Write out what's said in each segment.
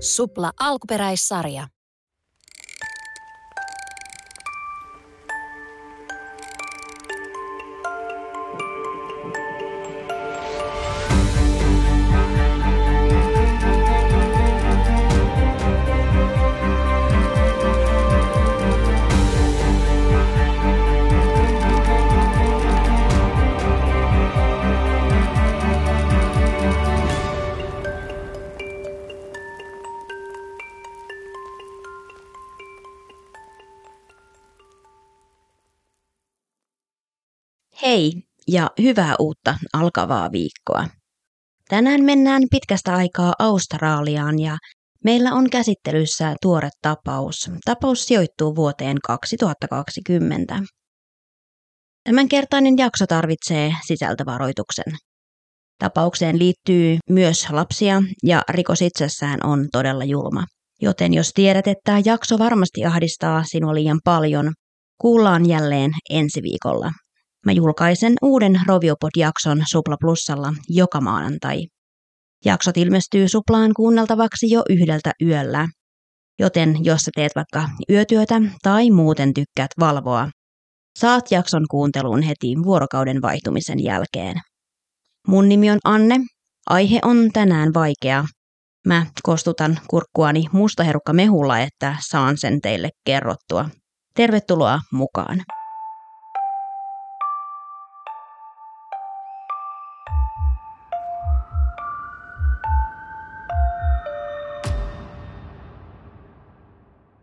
Supla alkuperäissarja. Hei ja hyvää uutta alkavaa viikkoa. Tänään mennään pitkästä aikaa Australiaan ja meillä on käsittelyssä tuore tapaus. Tapaus sijoittuu vuoteen 2020. Tämänkertainen jakso tarvitsee sisältövaroituksen. Tapaukseen liittyy myös lapsia ja rikos itsessään on todella julma. Joten jos tiedät, että jakso varmasti ahdistaa sinua liian paljon, kuullaan jälleen ensi viikolla. Mä julkaisen uuden Roviopod-jakson Supla Plussalla joka maanantai. Jaksot ilmestyy Suplaan kuunneltavaksi jo yhdeltä yöllä. Joten jos sä teet vaikka yötyötä tai muuten tykkäät valvoa, saat jakson kuunteluun heti vuorokauden vaihtumisen jälkeen. Mun nimi on Anne. Aihe on tänään vaikea. Mä kostutan kurkkuani mustaherukka mehulla, että saan sen teille kerrottua. Tervetuloa mukaan!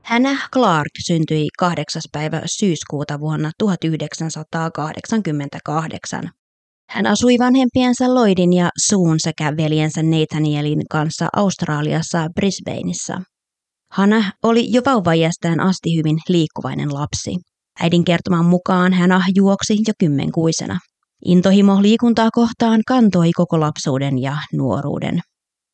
Hannah Clark syntyi 8. päivä syyskuuta vuonna 1988. Hän asui vanhempiensa Lloydin ja Suun sekä veljensä Nathanielin kanssa Australiassa Brisbaneissa. Hannah oli jo vauvaiästään asti hyvin liikkuvainen lapsi. Äidin kertoman mukaan hän juoksi jo kymmenkuisena. Intohimo liikuntaa kohtaan kantoi koko lapsuuden ja nuoruuden.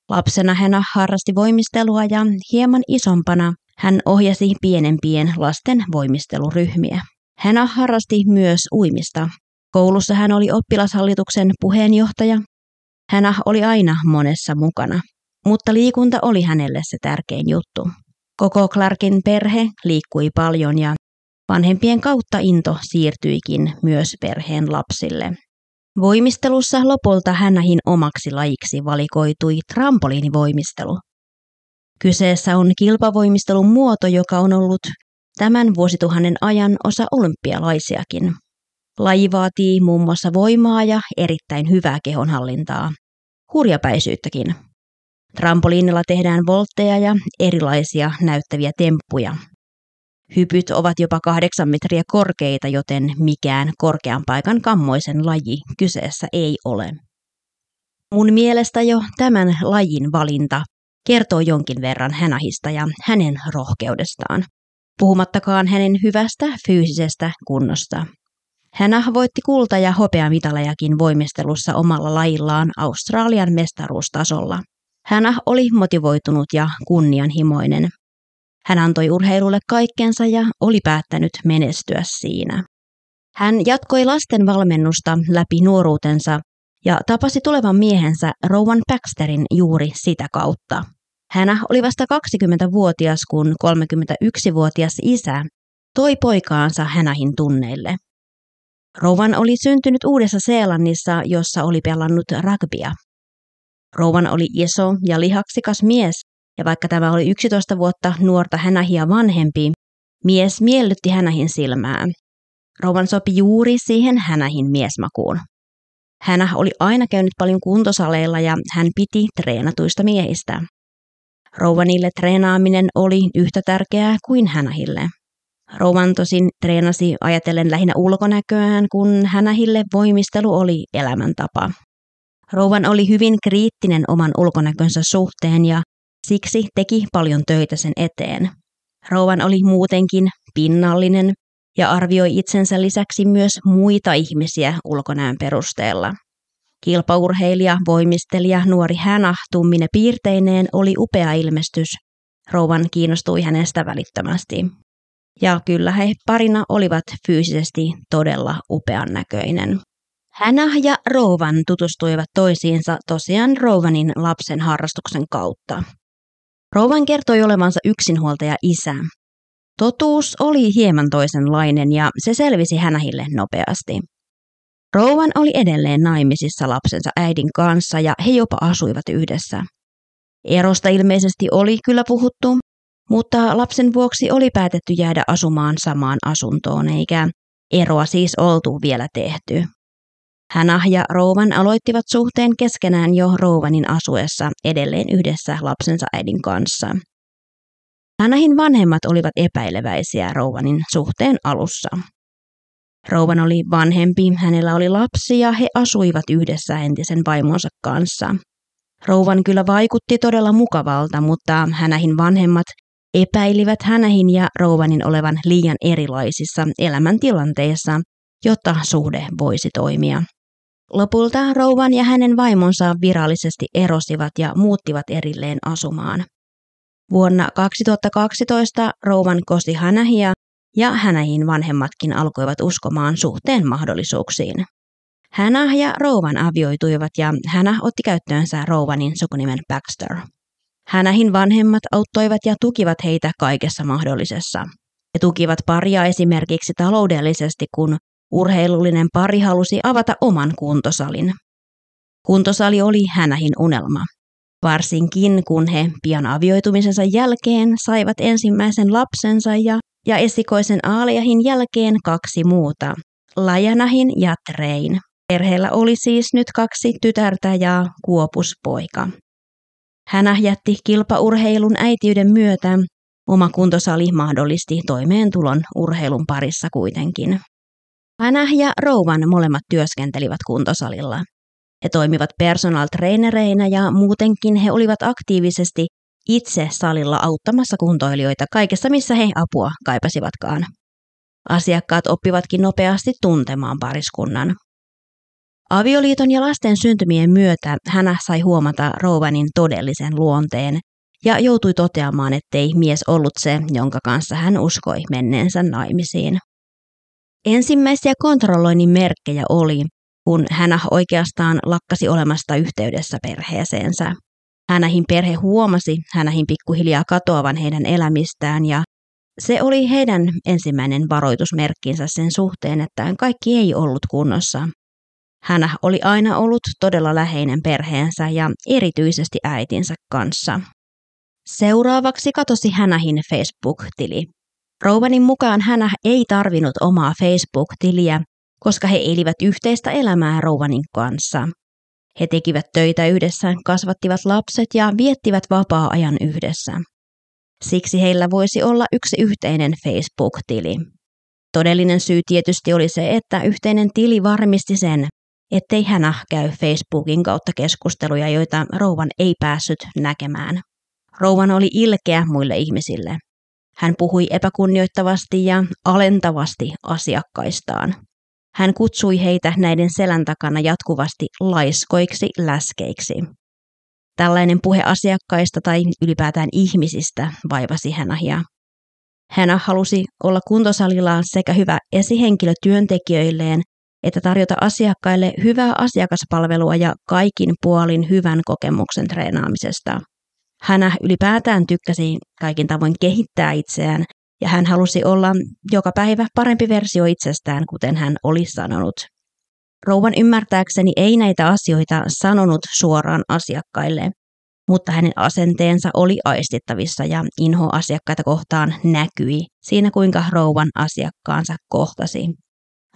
Lapsena hän harrasti voimistelua ja hieman isompana hän ohjasi pienempien lasten voimisteluryhmiä. Hän harrasti myös uimista. Koulussa hän oli oppilashallituksen puheenjohtaja. Hän oli aina monessa mukana, mutta liikunta oli hänelle se tärkein juttu. Koko Clarkin perhe liikkui paljon ja vanhempien kautta into siirtyikin myös perheen lapsille. Voimistelussa lopulta hänähin omaksi lajiksi valikoitui trampoliinivoimistelu – Kyseessä on kilpavoimistelun muoto, joka on ollut tämän vuosituhannen ajan osa olympialaisiakin. Laji vaatii muun muassa voimaa ja erittäin hyvää kehonhallintaa, hurjapäisyyttäkin. Trampoliinilla tehdään voltteja ja erilaisia näyttäviä temppuja. Hypyt ovat jopa kahdeksan metriä korkeita, joten mikään korkean paikan kammoisen laji kyseessä ei ole. Mun mielestä jo tämän lajin valinta kertoo jonkin verran Hänahista ja hänen rohkeudestaan, puhumattakaan hänen hyvästä fyysisestä kunnosta. Hänah voitti kulta- ja hopeamitalejakin voimistelussa omalla lajillaan Australian mestaruustasolla. Hänah oli motivoitunut ja kunnianhimoinen. Hän antoi urheilulle kaikkensa ja oli päättänyt menestyä siinä. Hän jatkoi lasten valmennusta läpi nuoruutensa tapasi tulevan miehensä Rowan Baxterin juuri sitä kautta. Hän oli vasta 20-vuotias, kun 31-vuotias isä toi poikaansa hänähin tunneille. Rowan oli syntynyt Uudessa-Seelannissa, jossa oli pelannut rugbya. Rowan oli iso ja lihaksikas mies, ja vaikka tämä oli 11 vuotta nuorta hänähiä vanhempi, mies miellytti hänähin silmää. Rowan sopi juuri siihen hänähin miesmakuun. Hänä oli aina käynyt paljon kuntosaleilla ja hän piti treenatuista miehistä. Rouvanille treenaaminen oli yhtä tärkeää kuin hänähille. Rouvan tosin treenasi ajatellen lähinnä ulkonäköään, kun hänähille voimistelu oli elämäntapa. Rouvan oli hyvin kriittinen oman ulkonäkönsä suhteen ja siksi teki paljon töitä sen eteen. Rouvan oli muutenkin pinnallinen ja arvioi itsensä lisäksi myös muita ihmisiä ulkonäön perusteella. Kilpaurheilija, voimistelija, nuori Hänah tummine piirteineen oli upea ilmestys. Rouvan kiinnostui hänestä välittömästi. Ja kyllä he parina olivat fyysisesti todella upean näköinen. Hänah ja Rouvan tutustuivat toisiinsa tosiaan Rouvanin lapsen harrastuksen kautta. Rouvan kertoi olevansa yksinhuoltaja isä. Totuus oli hieman toisenlainen ja se selvisi hänähille nopeasti. Rouvan oli edelleen naimisissa lapsensa äidin kanssa ja he jopa asuivat yhdessä. Erosta ilmeisesti oli kyllä puhuttu, mutta lapsen vuoksi oli päätetty jäädä asumaan samaan asuntoon, eikä eroa siis oltu vielä tehty. Hänah ja Rouvan aloittivat suhteen keskenään jo Rouvanin asuessa edelleen yhdessä lapsensa äidin kanssa. Hänähin vanhemmat olivat epäileväisiä Rouvanin suhteen alussa. Rouvan oli vanhempi, hänellä oli lapsi ja he asuivat yhdessä entisen vaimonsa kanssa. Rouvan kyllä vaikutti todella mukavalta, mutta hänähin vanhemmat epäilivät hänähin ja Rouvanin olevan liian erilaisissa elämäntilanteissa, jotta suhde voisi toimia. Lopulta Rouvan ja hänen vaimonsa virallisesti erosivat ja muuttivat erilleen asumaan. Vuonna 2012 Rouvan kosi Hänähiä ja Hänähin vanhemmatkin alkoivat uskomaan suhteen mahdollisuuksiin. Hänä ja Rouvan avioituivat ja Hänä otti käyttöönsä Rouvanin sukunimen Baxter. Hänähin vanhemmat auttoivat ja tukivat heitä kaikessa mahdollisessa. He tukivat paria esimerkiksi taloudellisesti, kun urheilullinen pari halusi avata oman kuntosalin. Kuntosali oli Hänähin unelma. Varsinkin kun he pian avioitumisensa jälkeen saivat ensimmäisen lapsensa ja, ja esikoisen Aaliahin jälkeen kaksi muuta, Lajanahin ja Trein. Perheellä oli siis nyt kaksi tytärtä ja kuopuspoika. Hänä jätti kilpaurheilun äitiyden myötä. Oma kuntosali mahdollisti toimeentulon urheilun parissa kuitenkin. Hänä ja Rouvan molemmat työskentelivät kuntosalilla. He toimivat personal trainereinä ja muutenkin he olivat aktiivisesti itse salilla auttamassa kuntoilijoita kaikessa, missä he apua kaipasivatkaan. Asiakkaat oppivatkin nopeasti tuntemaan pariskunnan. Avioliiton ja lasten syntymien myötä hän sai huomata Rovanin todellisen luonteen ja joutui toteamaan, ettei mies ollut se, jonka kanssa hän uskoi menneensä naimisiin. Ensimmäisiä kontrolloinnin merkkejä oli, kun hän oikeastaan lakkasi olemasta yhteydessä perheeseensä. Hänähin perhe huomasi hänähin pikkuhiljaa katoavan heidän elämistään ja se oli heidän ensimmäinen varoitusmerkkinsä sen suhteen, että kaikki ei ollut kunnossa. Hän oli aina ollut todella läheinen perheensä ja erityisesti äitinsä kanssa. Seuraavaksi katosi Hänähin Facebook-tili. Rouvanin mukaan Hänä ei tarvinnut omaa Facebook-tiliä, koska he elivät yhteistä elämää Rouvanin kanssa. He tekivät töitä yhdessä, kasvattivat lapset ja viettivät vapaa-ajan yhdessä. Siksi heillä voisi olla yksi yhteinen Facebook-tili. Todellinen syy tietysti oli se, että yhteinen tili varmisti sen, ettei hän käy Facebookin kautta keskusteluja, joita rouvan ei päässyt näkemään. Rouvan oli ilkeä muille ihmisille. Hän puhui epäkunnioittavasti ja alentavasti asiakkaistaan. Hän kutsui heitä näiden selän takana jatkuvasti laiskoiksi läskeiksi. Tällainen puhe asiakkaista tai ylipäätään ihmisistä vaivasi Hänahia. Hän halusi olla kuntosalillaan sekä hyvä esihenkilö työntekijöilleen että tarjota asiakkaille hyvää asiakaspalvelua ja kaikin puolin hyvän kokemuksen treenaamisesta. Hän ylipäätään tykkäsi kaikin tavoin kehittää itseään ja hän halusi olla joka päivä parempi versio itsestään, kuten hän oli sanonut. Rouvan ymmärtääkseni ei näitä asioita sanonut suoraan asiakkaille, mutta hänen asenteensa oli aistittavissa ja inho asiakkaita kohtaan näkyi siinä, kuinka rouvan asiakkaansa kohtasi.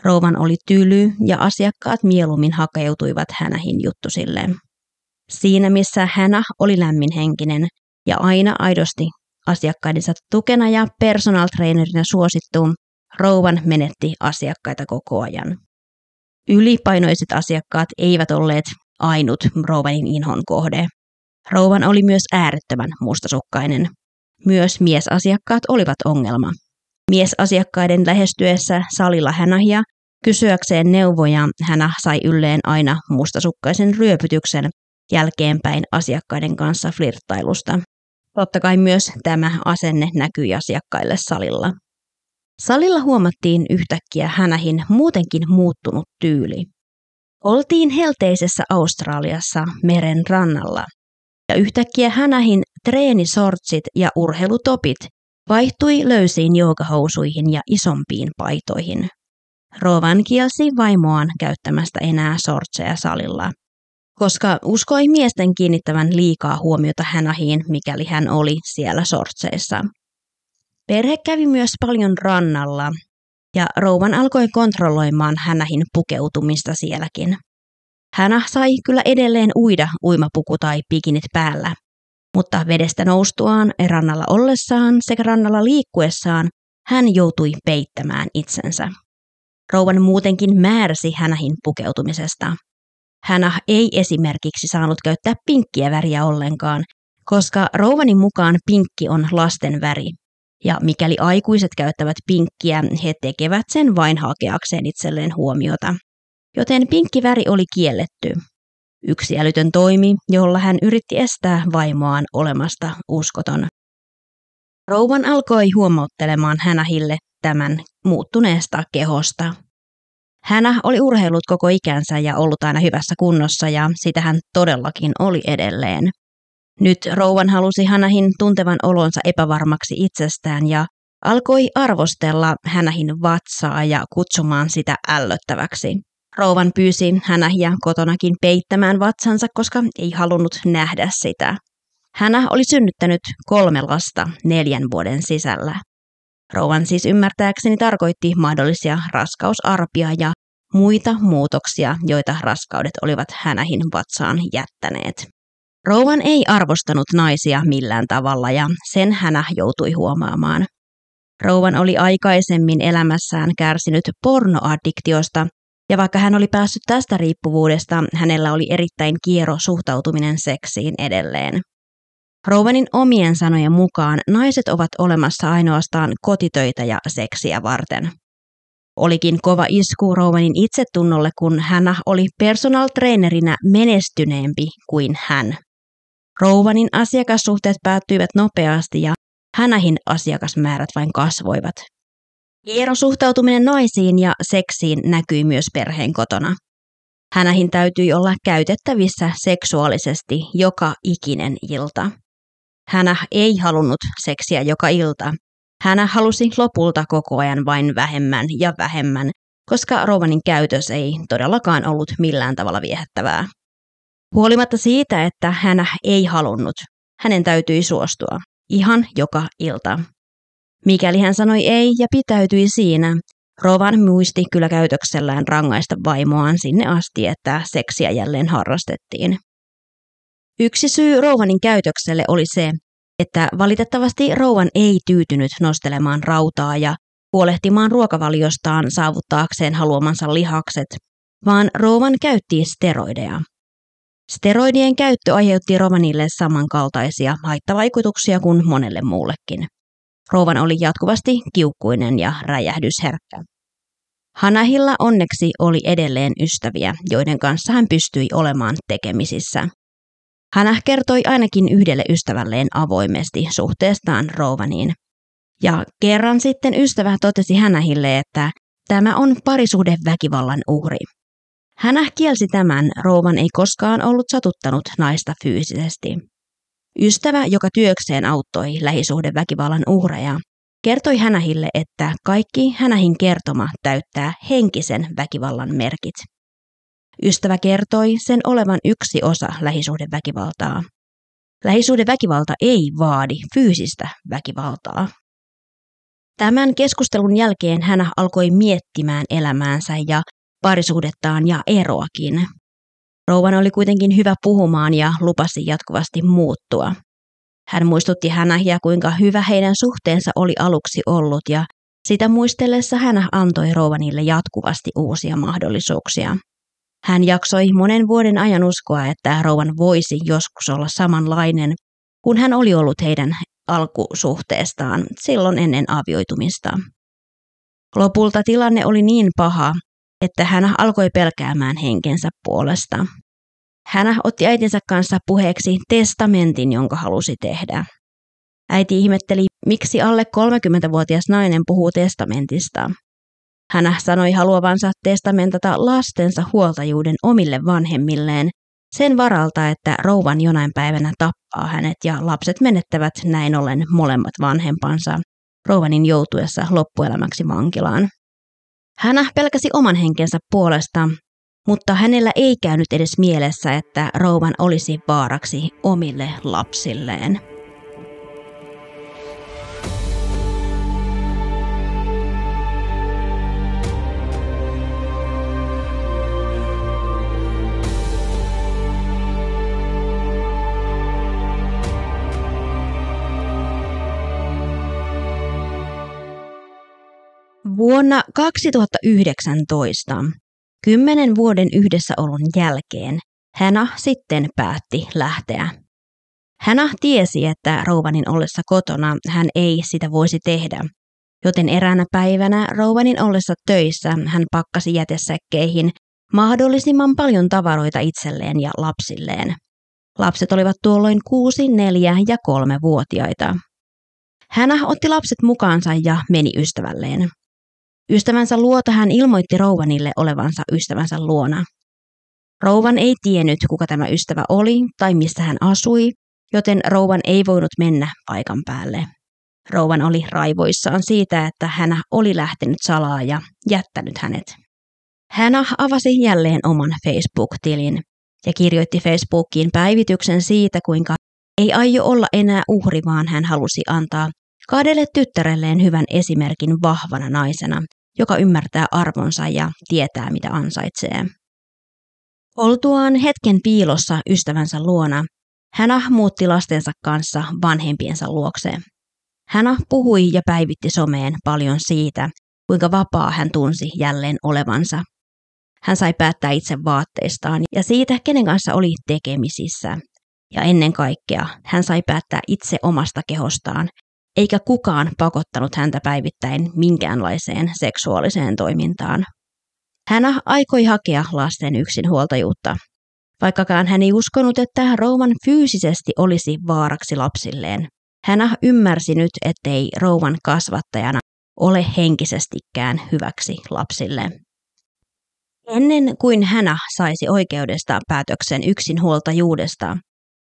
Rouvan oli tyly ja asiakkaat mieluummin hakeutuivat hänähin juttusilleen. Siinä missä hänä oli lämminhenkinen ja aina aidosti asiakkaidensa tukena ja personal trainerina suosittu, Rouvan menetti asiakkaita koko ajan. Ylipainoiset asiakkaat eivät olleet ainut Rouvanin inhon kohde. Rouvan oli myös äärettömän mustasukkainen. Myös miesasiakkaat olivat ongelma. Miesasiakkaiden lähestyessä salilla hänahia kysyäkseen neuvoja hän sai ylleen aina mustasukkaisen ryöpytyksen jälkeenpäin asiakkaiden kanssa flirttailusta. Totta kai myös tämä asenne näkyi asiakkaille salilla. Salilla huomattiin yhtäkkiä hänähin muutenkin muuttunut tyyli. Oltiin helteisessä Australiassa meren rannalla. ja yhtäkkiä hänähin treenisortsit ja urheilutopit vaihtui löysiin joogahousuihin ja isompiin paitoihin. Rovan kielsi vaimoaan käyttämästä enää sortseja salilla, koska uskoi miesten kiinnittävän liikaa huomiota hänähiin, mikäli hän oli siellä sortseissa. Perhe kävi myös paljon rannalla, ja rouvan alkoi kontrolloimaan hänähin pukeutumista sielläkin. Hänä sai kyllä edelleen uida uimapuku tai pikinit päällä, mutta vedestä noustuaan, rannalla ollessaan sekä rannalla liikkuessaan hän joutui peittämään itsensä. Rouvan muutenkin määräsi hänähin pukeutumisesta. Hänä ei esimerkiksi saanut käyttää pinkkiä väriä ollenkaan, koska rouvani mukaan pinkki on lasten väri. Ja mikäli aikuiset käyttävät pinkkiä, he tekevät sen vain hakeakseen itselleen huomiota. Joten pinkki väri oli kielletty. Yksi älytön toimi, jolla hän yritti estää vaimoaan olemasta uskoton. Rouvan alkoi huomauttelemaan hänähille tämän muuttuneesta kehosta. Hänä oli urheillut koko ikänsä ja ollut aina hyvässä kunnossa ja sitä hän todellakin oli edelleen. Nyt rouvan halusi Hänähin tuntevan olonsa epävarmaksi itsestään ja alkoi arvostella Hänähin vatsaa ja kutsumaan sitä ällöttäväksi. Rouvan pyysi Hänähiä kotonakin peittämään vatsansa, koska ei halunnut nähdä sitä. Hänä oli synnyttänyt kolme lasta neljän vuoden sisällä. Rouvan siis ymmärtääkseni tarkoitti mahdollisia raskausarpia ja muita muutoksia, joita raskaudet olivat hänähin vatsaan jättäneet. Rouvan ei arvostanut naisia millään tavalla ja sen hänä joutui huomaamaan. Rouvan oli aikaisemmin elämässään kärsinyt pornoaddiktiosta, ja vaikka hän oli päässyt tästä riippuvuudesta, hänellä oli erittäin kiero suhtautuminen seksiin edelleen. Rouvanin omien sanojen mukaan naiset ovat olemassa ainoastaan kotitöitä ja seksiä varten. Olikin kova isku Rouvanin itsetunnolle, kun hän oli personal trainerina menestyneempi kuin hän. Rouvanin asiakassuhteet päättyivät nopeasti ja hänähin asiakasmäärät vain kasvoivat. Hieron suhtautuminen naisiin ja seksiin näkyi myös perheen kotona. Hänähin täytyi olla käytettävissä seksuaalisesti joka ikinen ilta. Hänä ei halunnut seksiä joka ilta. Hänä halusi lopulta koko ajan vain vähemmän ja vähemmän, koska Rovanin käytös ei todellakaan ollut millään tavalla viehättävää. Huolimatta siitä, että hän ei halunnut, hänen täytyi suostua, ihan joka ilta. Mikäli hän sanoi ei ja pitäytyi siinä, Rovan muisti kyllä käytöksellään rangaista vaimoaan sinne asti, että seksiä jälleen harrastettiin. Yksi syy Rovanin käytökselle oli se, että valitettavasti Rouvan ei tyytynyt nostelemaan rautaa ja huolehtimaan ruokavaliostaan saavuttaakseen haluamansa lihakset, vaan Rouvan käytti steroideja. Steroidien käyttö aiheutti Rovanille samankaltaisia haittavaikutuksia kuin monelle muullekin. Rovan oli jatkuvasti kiukkuinen ja räjähdysherkkä. Hanahilla onneksi oli edelleen ystäviä, joiden kanssa hän pystyi olemaan tekemisissä. Hän kertoi ainakin yhdelle ystävälleen avoimesti suhteestaan Rovaniin. Ja kerran sitten ystävä totesi Hänähille, että tämä on parisuhdeväkivallan uhri. Hänä kielsi tämän, rouvan ei koskaan ollut satuttanut naista fyysisesti. Ystävä, joka työkseen auttoi lähisuhdeväkivallan uhreja, kertoi Hänähille, että kaikki Hänähin kertoma täyttää henkisen väkivallan merkit. Ystävä kertoi sen olevan yksi osa lähisuhdeväkivaltaa. Lähisuhdeväkivalta ei vaadi fyysistä väkivaltaa. Tämän keskustelun jälkeen hän alkoi miettimään elämäänsä ja parisuhdettaan ja eroakin. Rouvan oli kuitenkin hyvä puhumaan ja lupasi jatkuvasti muuttua. Hän muistutti hänä kuinka hyvä heidän suhteensa oli aluksi ollut ja sitä muistellessa hän antoi Rouvanille jatkuvasti uusia mahdollisuuksia. Hän jaksoi monen vuoden ajan uskoa, että Rouvan voisi joskus olla samanlainen, kun hän oli ollut heidän alkusuhteestaan silloin ennen avioitumista. Lopulta tilanne oli niin paha, että hän alkoi pelkäämään henkensä puolesta. Hän otti äitinsä kanssa puheeksi testamentin, jonka halusi tehdä. Äiti ihmetteli, miksi alle 30-vuotias nainen puhuu testamentista. Hän sanoi haluavansa testamentata lastensa huoltajuuden omille vanhemmilleen sen varalta, että rouvan jonain päivänä tappaa hänet ja lapset menettävät näin ollen molemmat vanhempansa rouvanin joutuessa loppuelämäksi vankilaan. Hän pelkäsi oman henkensä puolesta, mutta hänellä ei käynyt edes mielessä, että rouvan olisi vaaraksi omille lapsilleen. Vuonna 2019, kymmenen vuoden yhdessäolon jälkeen, Hänä sitten päätti lähteä. Hänä tiesi, että rouvanin ollessa kotona hän ei sitä voisi tehdä, joten eräänä päivänä rouvanin ollessa töissä hän pakkasi jätesäkkeihin mahdollisimman paljon tavaroita itselleen ja lapsilleen. Lapset olivat tuolloin kuusi, neljä ja kolme vuotiaita. Hänä otti lapset mukaansa ja meni ystävälleen. Ystävänsä luota hän ilmoitti Rouvanille olevansa ystävänsä luona. Rouvan ei tiennyt, kuka tämä ystävä oli tai missä hän asui, joten Rouvan ei voinut mennä paikan päälle. Rouvan oli raivoissaan siitä, että hän oli lähtenyt salaa ja jättänyt hänet. Hän avasi jälleen oman Facebook-tilin ja kirjoitti Facebookiin päivityksen siitä, kuinka ei aio olla enää uhri, vaan hän halusi antaa kahdelle tyttärelleen hyvän esimerkin vahvana naisena, joka ymmärtää arvonsa ja tietää, mitä ansaitsee. Oltuaan hetken piilossa ystävänsä luona, hän muutti lastensa kanssa vanhempiensa luokseen. Hän puhui ja päivitti someen paljon siitä, kuinka vapaa hän tunsi jälleen olevansa. Hän sai päättää itse vaatteistaan ja siitä, kenen kanssa oli tekemisissä. Ja ennen kaikkea hän sai päättää itse omasta kehostaan eikä kukaan pakottanut häntä päivittäin minkäänlaiseen seksuaaliseen toimintaan. Hän aikoi hakea lasten yksinhuoltajuutta, vaikkakaan hän ei uskonut, että rouvan fyysisesti olisi vaaraksi lapsilleen. Hän ymmärsi nyt, ettei rouvan kasvattajana ole henkisestikään hyväksi lapsille. Ennen kuin hän saisi oikeudesta päätöksen yksinhuoltajuudesta,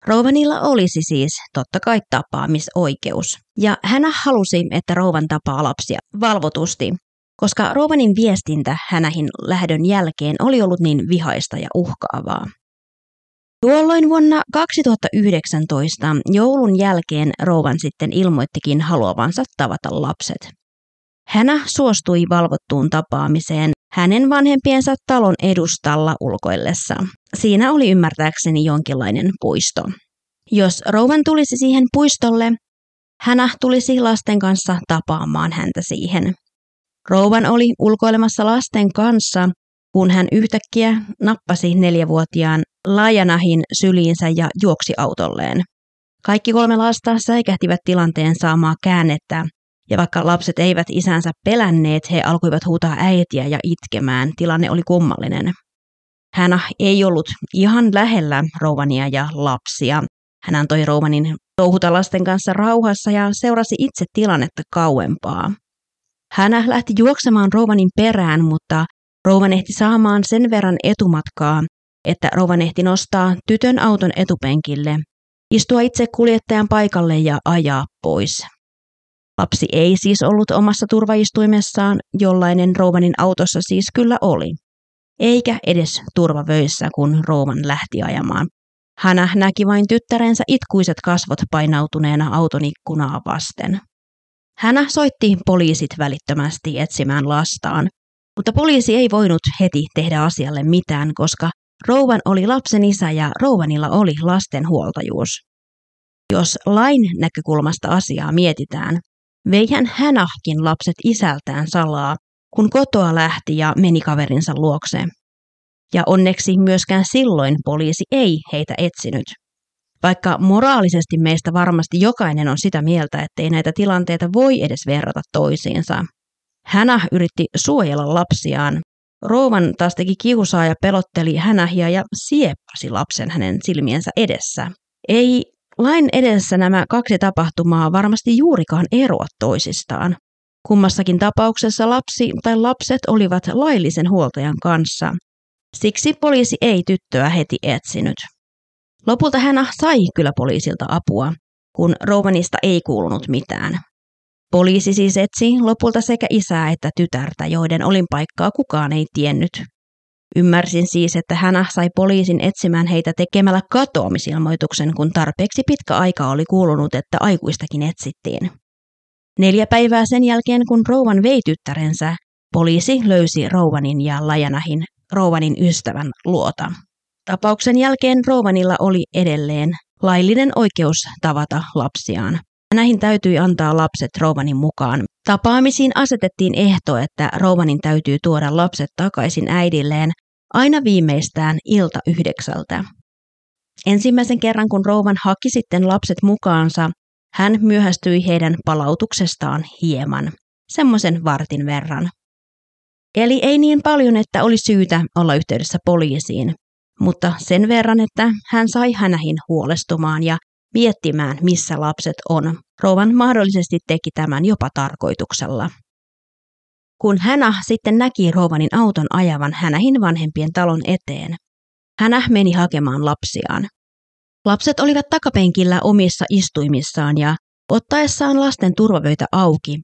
Rouvanilla olisi siis totta kai tapaamisoikeus, ja hän halusi, että rouvan tapaa lapsia valvotusti, koska rouvanin viestintä hänähin lähdön jälkeen oli ollut niin vihaista ja uhkaavaa. Tuolloin vuonna 2019 joulun jälkeen rouvan sitten ilmoittikin haluavansa tavata lapset. Hänä suostui valvottuun tapaamiseen hänen vanhempiensa talon edustalla ulkoillessa. Siinä oli ymmärtääkseni jonkinlainen puisto. Jos rouvan tulisi siihen puistolle, hänä tulisi lasten kanssa tapaamaan häntä siihen. Rouvan oli ulkoilemassa lasten kanssa, kun hän yhtäkkiä nappasi neljävuotiaan Lajanahin syliinsä ja juoksi autolleen. Kaikki kolme lasta säikähtivät tilanteen saamaa käännettä ja vaikka lapset eivät isänsä pelänneet, he alkoivat huutaa äitiä ja itkemään. Tilanne oli kummallinen. Hän ei ollut ihan lähellä rouvania ja lapsia. Hän antoi rouvanin touhuta lasten kanssa rauhassa ja seurasi itse tilannetta kauempaa. Hän lähti juoksemaan rouvanin perään, mutta rouvan ehti saamaan sen verran etumatkaa, että rouvan ehti nostaa tytön auton etupenkille, istua itse kuljettajan paikalle ja ajaa pois. Lapsi ei siis ollut omassa turvaistuimessaan, jollainen rouvanin autossa siis kyllä oli. Eikä edes turvavöissä, kun rouvan lähti ajamaan. Hän näki vain tyttärensä itkuiset kasvot painautuneena auton ikkunaa vasten. Hän soitti poliisit välittömästi etsimään lastaan, mutta poliisi ei voinut heti tehdä asialle mitään, koska rouvan oli lapsen isä ja rouvanilla oli lasten huoltajuus. Jos lain näkökulmasta asiaa mietitään, Veihän hänahkin lapset isältään salaa, kun kotoa lähti ja meni kaverinsa luokseen. Ja onneksi myöskään silloin poliisi ei heitä etsinyt. Vaikka moraalisesti meistä varmasti jokainen on sitä mieltä, ettei näitä tilanteita voi edes verrata toisiinsa. Hänä yritti suojella lapsiaan. Rouvan taas teki kiusaa ja pelotteli hänähiä ja sieppasi lapsen hänen silmiensä edessä. Ei Lain edessä nämä kaksi tapahtumaa varmasti juurikaan eroa toisistaan. Kummassakin tapauksessa lapsi tai lapset olivat laillisen huoltajan kanssa. Siksi poliisi ei tyttöä heti etsinyt. Lopulta hän sai kyllä poliisilta apua, kun Rovanista ei kuulunut mitään. Poliisi siis etsi lopulta sekä isää että tytärtä, joiden olinpaikkaa kukaan ei tiennyt. Ymmärsin siis, että hän sai poliisin etsimään heitä tekemällä katoamisilmoituksen, kun tarpeeksi pitkä aika oli kuulunut, että aikuistakin etsittiin. Neljä päivää sen jälkeen, kun Rouvan vei tyttärensä, poliisi löysi Rouvanin ja Lajanahin Rouvanin ystävän luota. Tapauksen jälkeen Rouvanilla oli edelleen laillinen oikeus tavata lapsiaan. Näihin täytyi antaa lapset Rouvanin mukaan. Tapaamisiin asetettiin ehto, että Rouvanin täytyy tuoda lapset takaisin äidilleen aina viimeistään ilta yhdeksältä. Ensimmäisen kerran, kun Rouvan haki sitten lapset mukaansa, hän myöhästyi heidän palautuksestaan hieman, semmoisen vartin verran. Eli ei niin paljon, että oli syytä olla yhteydessä poliisiin, mutta sen verran, että hän sai hänähin huolestumaan ja miettimään, missä lapset on. Rouvan mahdollisesti teki tämän jopa tarkoituksella. Kun Hänä sitten näki Rouvanin auton ajavan Hänähin vanhempien talon eteen, Hänä meni hakemaan lapsiaan. Lapset olivat takapenkillä omissa istuimissaan ja ottaessaan lasten turvavöitä auki,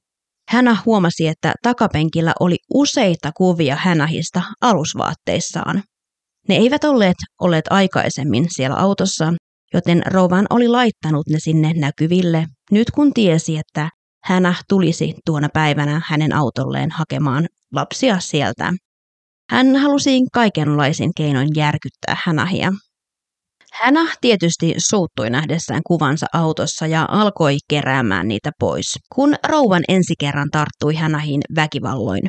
Hänä huomasi, että takapenkillä oli useita kuvia Hänähistä alusvaatteissaan. Ne eivät olleet olleet aikaisemmin siellä autossa, joten Rovan oli laittanut ne sinne näkyville, nyt kun tiesi, että hänä tulisi tuona päivänä hänen autolleen hakemaan lapsia sieltä. Hän halusi kaikenlaisin keinoin järkyttää hänähiä. Hänä tietysti suuttui nähdessään kuvansa autossa ja alkoi keräämään niitä pois, kun rouvan ensi kerran tarttui hänähin väkivalloin.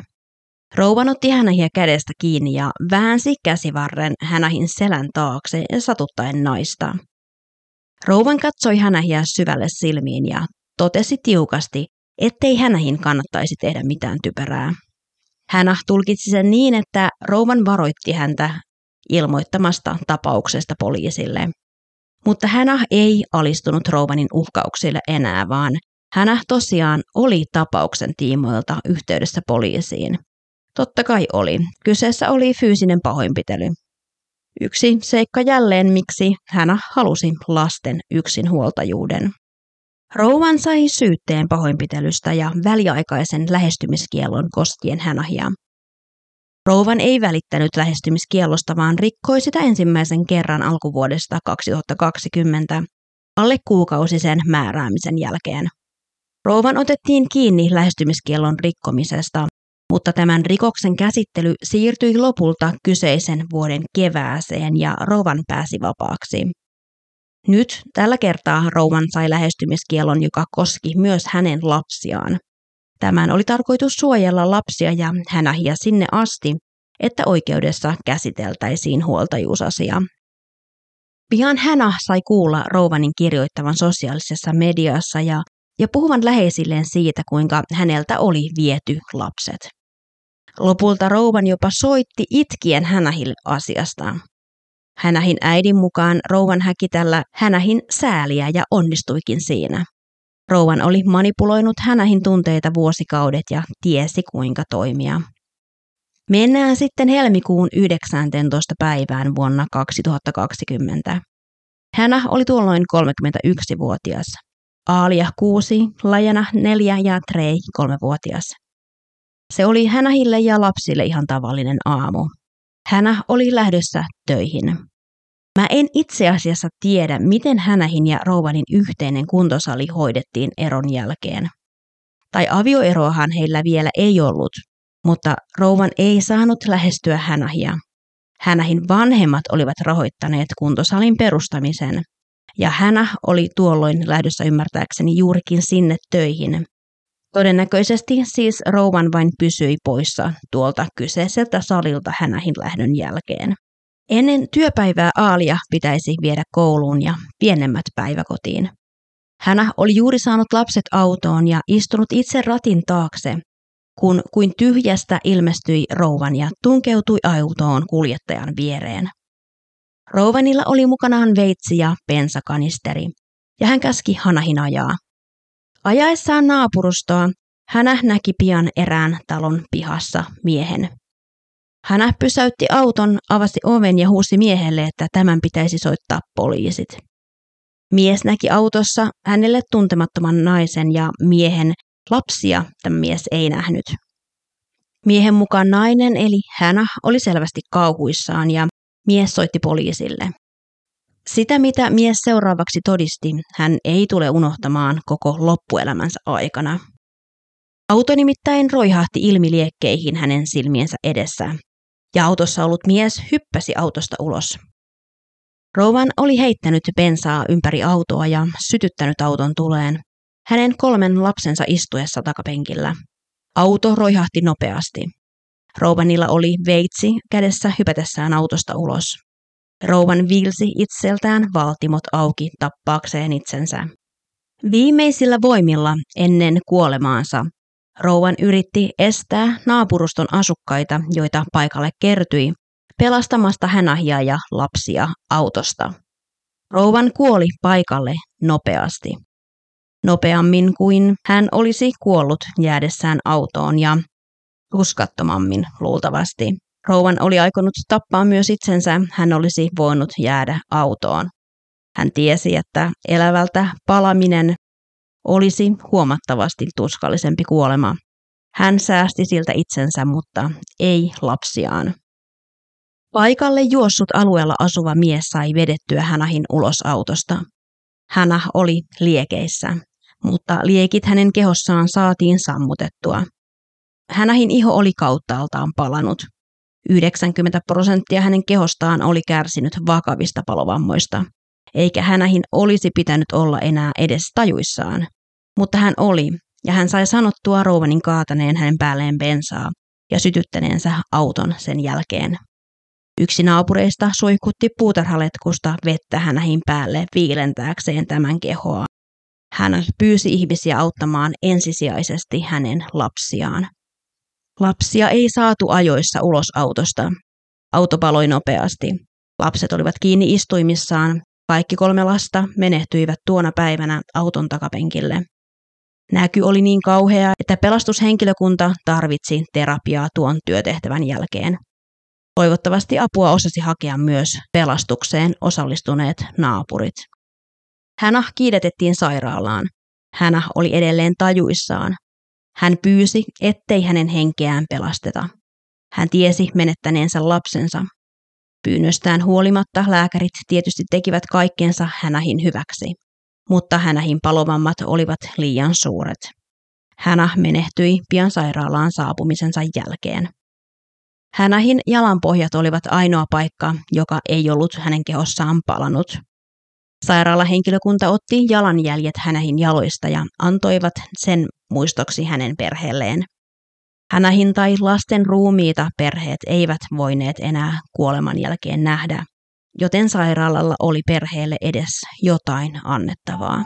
Rouvan otti hänähiä kädestä kiinni ja väänsi käsivarren hänähin selän taakse satuttaen naista. Rouvan katsoi hänähiä syvälle silmiin ja totesi tiukasti, ettei hänähin kannattaisi tehdä mitään typerää. Hänä tulkitsi sen niin, että rouvan varoitti häntä ilmoittamasta tapauksesta poliisille. Mutta hänä ei alistunut rouvanin uhkauksille enää, vaan hänä tosiaan oli tapauksen tiimoilta yhteydessä poliisiin. Totta kai oli. Kyseessä oli fyysinen pahoinpitely. Yksi seikka jälleen, miksi hän halusi lasten yksinhuoltajuuden. Rouvan sai syytteen pahoinpitelystä ja väliaikaisen lähestymiskiellon koskien hänahia. Rouvan ei välittänyt lähestymiskiellosta, vaan rikkoi sitä ensimmäisen kerran alkuvuodesta 2020 alle kuukausi sen määräämisen jälkeen. Rouvan otettiin kiinni lähestymiskiellon rikkomisesta mutta tämän rikoksen käsittely siirtyi lopulta kyseisen vuoden kevääseen ja Rovan pääsi vapaaksi. Nyt tällä kertaa Rouvan sai lähestymiskielon, joka koski myös hänen lapsiaan. Tämän oli tarkoitus suojella lapsia ja hänähiä sinne asti, että oikeudessa käsiteltäisiin huoltajuusasia. Pian hänä sai kuulla Rouvanin kirjoittavan sosiaalisessa mediassa ja, ja puhuvan läheisilleen siitä, kuinka häneltä oli viety lapset. Lopulta rouvan jopa soitti itkien Hänähille asiasta. Hänähin äidin mukaan rouvan häki tällä Hänähin sääliä ja onnistuikin siinä. Rouvan oli manipuloinut Hänähin tunteita vuosikaudet ja tiesi kuinka toimia. Mennään sitten helmikuun 19. päivään vuonna 2020. Hänä oli tuolloin 31-vuotias. Aalia 6, Lajana 4 ja Trey 3-vuotias. Se oli Hänähille ja lapsille ihan tavallinen aamu. Hänä oli lähdössä töihin. Mä en itse asiassa tiedä, miten Hänähin ja Rouvanin yhteinen kuntosali hoidettiin eron jälkeen. Tai avioeroahan heillä vielä ei ollut, mutta Rouvan ei saanut lähestyä Hänähiä. Hänähin vanhemmat olivat rahoittaneet kuntosalin perustamisen, ja Hänä oli tuolloin lähdössä ymmärtääkseni juurikin sinne töihin, Todennäköisesti siis rouvan vain pysyi poissa tuolta kyseiseltä salilta hänähin lähdön jälkeen. Ennen työpäivää Aalia pitäisi viedä kouluun ja pienemmät päiväkotiin. Hänä oli juuri saanut lapset autoon ja istunut itse ratin taakse, kun kuin tyhjästä ilmestyi rouvan ja tunkeutui autoon kuljettajan viereen. Rouvanilla oli mukanaan veitsi ja pensakanisteri, ja hän käski Hanahin ajaa. Ajaessaan naapurustoa hän näki pian erään talon pihassa miehen. Hän pysäytti auton, avasi oven ja huusi miehelle, että tämän pitäisi soittaa poliisit. Mies näki autossa hänelle tuntemattoman naisen ja miehen lapsia tämä mies ei nähnyt. Miehen mukaan nainen eli hänä oli selvästi kauhuissaan ja mies soitti poliisille. Sitä, mitä mies seuraavaksi todisti, hän ei tule unohtamaan koko loppuelämänsä aikana. Auto nimittäin roihahti ilmiliekkeihin hänen silmiensä edessä, ja autossa ollut mies hyppäsi autosta ulos. Rouvan oli heittänyt bensaa ympäri autoa ja sytyttänyt auton tuleen, hänen kolmen lapsensa istuessa takapenkillä. Auto roihahti nopeasti. Rouvanilla oli veitsi kädessä hypätessään autosta ulos. Rouvan viilsi itseltään valtimot auki tappaakseen itsensä. Viimeisillä voimilla ennen kuolemaansa Rouvan yritti estää naapuruston asukkaita, joita paikalle kertyi, pelastamasta hänahia ja lapsia autosta. Rouvan kuoli paikalle nopeasti. Nopeammin kuin hän olisi kuollut jäädessään autoon ja uskattomammin luultavasti. Rouvan oli aikonut tappaa myös itsensä, hän olisi voinut jäädä autoon. Hän tiesi, että elävältä palaminen olisi huomattavasti tuskallisempi kuolema. Hän säästi siltä itsensä, mutta ei lapsiaan. Paikalle juossut alueella asuva mies sai vedettyä Hänahin ulos autosta. Hänä oli liekeissä, mutta liekit hänen kehossaan saatiin sammutettua. Hänähin iho oli kauttaaltaan palanut. 90 prosenttia hänen kehostaan oli kärsinyt vakavista palovammoista, eikä hänähin olisi pitänyt olla enää edes tajuissaan. Mutta hän oli, ja hän sai sanottua rouvanin kaataneen hänen päälleen bensaa ja sytyttäneensä auton sen jälkeen. Yksi naapureista suihkutti puutarhaletkusta vettä hänähin päälle viilentääkseen tämän kehoa. Hän pyysi ihmisiä auttamaan ensisijaisesti hänen lapsiaan. Lapsia ei saatu ajoissa ulos autosta. Auto paloi nopeasti. Lapset olivat kiinni istuimissaan. Kaikki kolme lasta menehtyivät tuona päivänä auton takapenkille. Näky oli niin kauhea, että pelastushenkilökunta tarvitsi terapiaa tuon työtehtävän jälkeen. Toivottavasti apua osasi hakea myös pelastukseen osallistuneet naapurit. Hänä kiidetettiin sairaalaan. Hänä oli edelleen tajuissaan. Hän pyysi, ettei hänen henkeään pelasteta. Hän tiesi menettäneensä lapsensa. Pyynnöstään huolimatta lääkärit tietysti tekivät kaikkensa hänähin hyväksi mutta hänähin palovammat olivat liian suuret. Hänä menehtyi pian sairaalaan saapumisensa jälkeen. Hänähin jalanpohjat olivat ainoa paikka, joka ei ollut hänen kehossaan palanut. Sairaalahenkilökunta otti jalanjäljet hänähin jaloista ja antoivat sen muistoksi hänen perheelleen. Hänähin tai lasten ruumiita perheet eivät voineet enää kuoleman jälkeen nähdä, joten sairaalalla oli perheelle edes jotain annettavaa.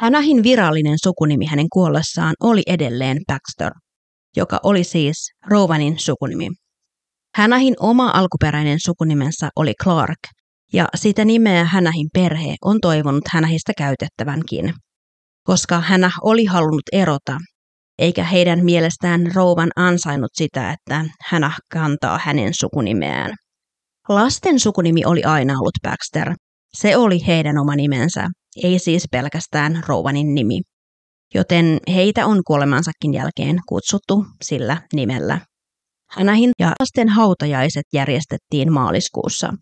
Hanahin virallinen sukunimi hänen kuollessaan oli edelleen Baxter, joka oli siis Rovanin sukunimi. Hanahin oma alkuperäinen sukunimensä oli Clark, ja sitä nimeä Hänähin perhe on toivonut Hänähistä käytettävänkin, koska Hänä oli halunnut erota, eikä heidän mielestään rouvan ansainnut sitä, että Hänä kantaa hänen sukunimeään. Lasten sukunimi oli aina ollut Baxter. Se oli heidän oma nimensä, ei siis pelkästään rouvanin nimi. Joten heitä on kuolemansakin jälkeen kutsuttu sillä nimellä. Hänähin ja lasten hautajaiset järjestettiin maaliskuussa.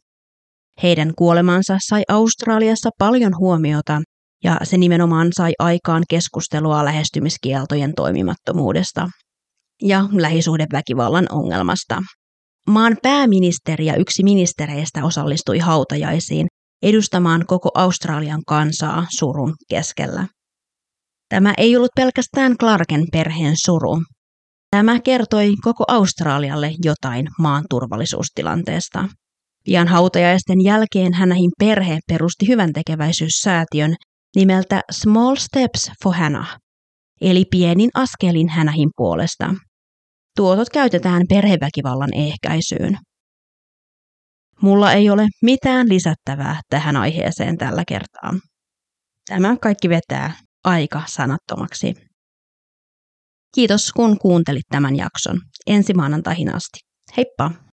Heidän kuolemansa sai Australiassa paljon huomiota ja se nimenomaan sai aikaan keskustelua lähestymiskieltojen toimimattomuudesta ja lähisuhdeväkivallan ongelmasta. Maan pääministeri ja yksi ministereistä osallistui hautajaisiin edustamaan koko Australian kansaa surun keskellä. Tämä ei ollut pelkästään Clarken perheen suru. Tämä kertoi koko Australialle jotain maan turvallisuustilanteesta. Pian hautajaisten jälkeen Hannahim perhe perusti hyvän tekeväisyyssäätiön nimeltä Small Steps for Hannah, eli pienin askelin Hannahim puolesta. Tuotot käytetään perheväkivallan ehkäisyyn. Mulla ei ole mitään lisättävää tähän aiheeseen tällä kertaa. Tämä kaikki vetää aika sanattomaksi. Kiitos kun kuuntelit tämän jakson. Ensi maanantaihin asti. Heippa!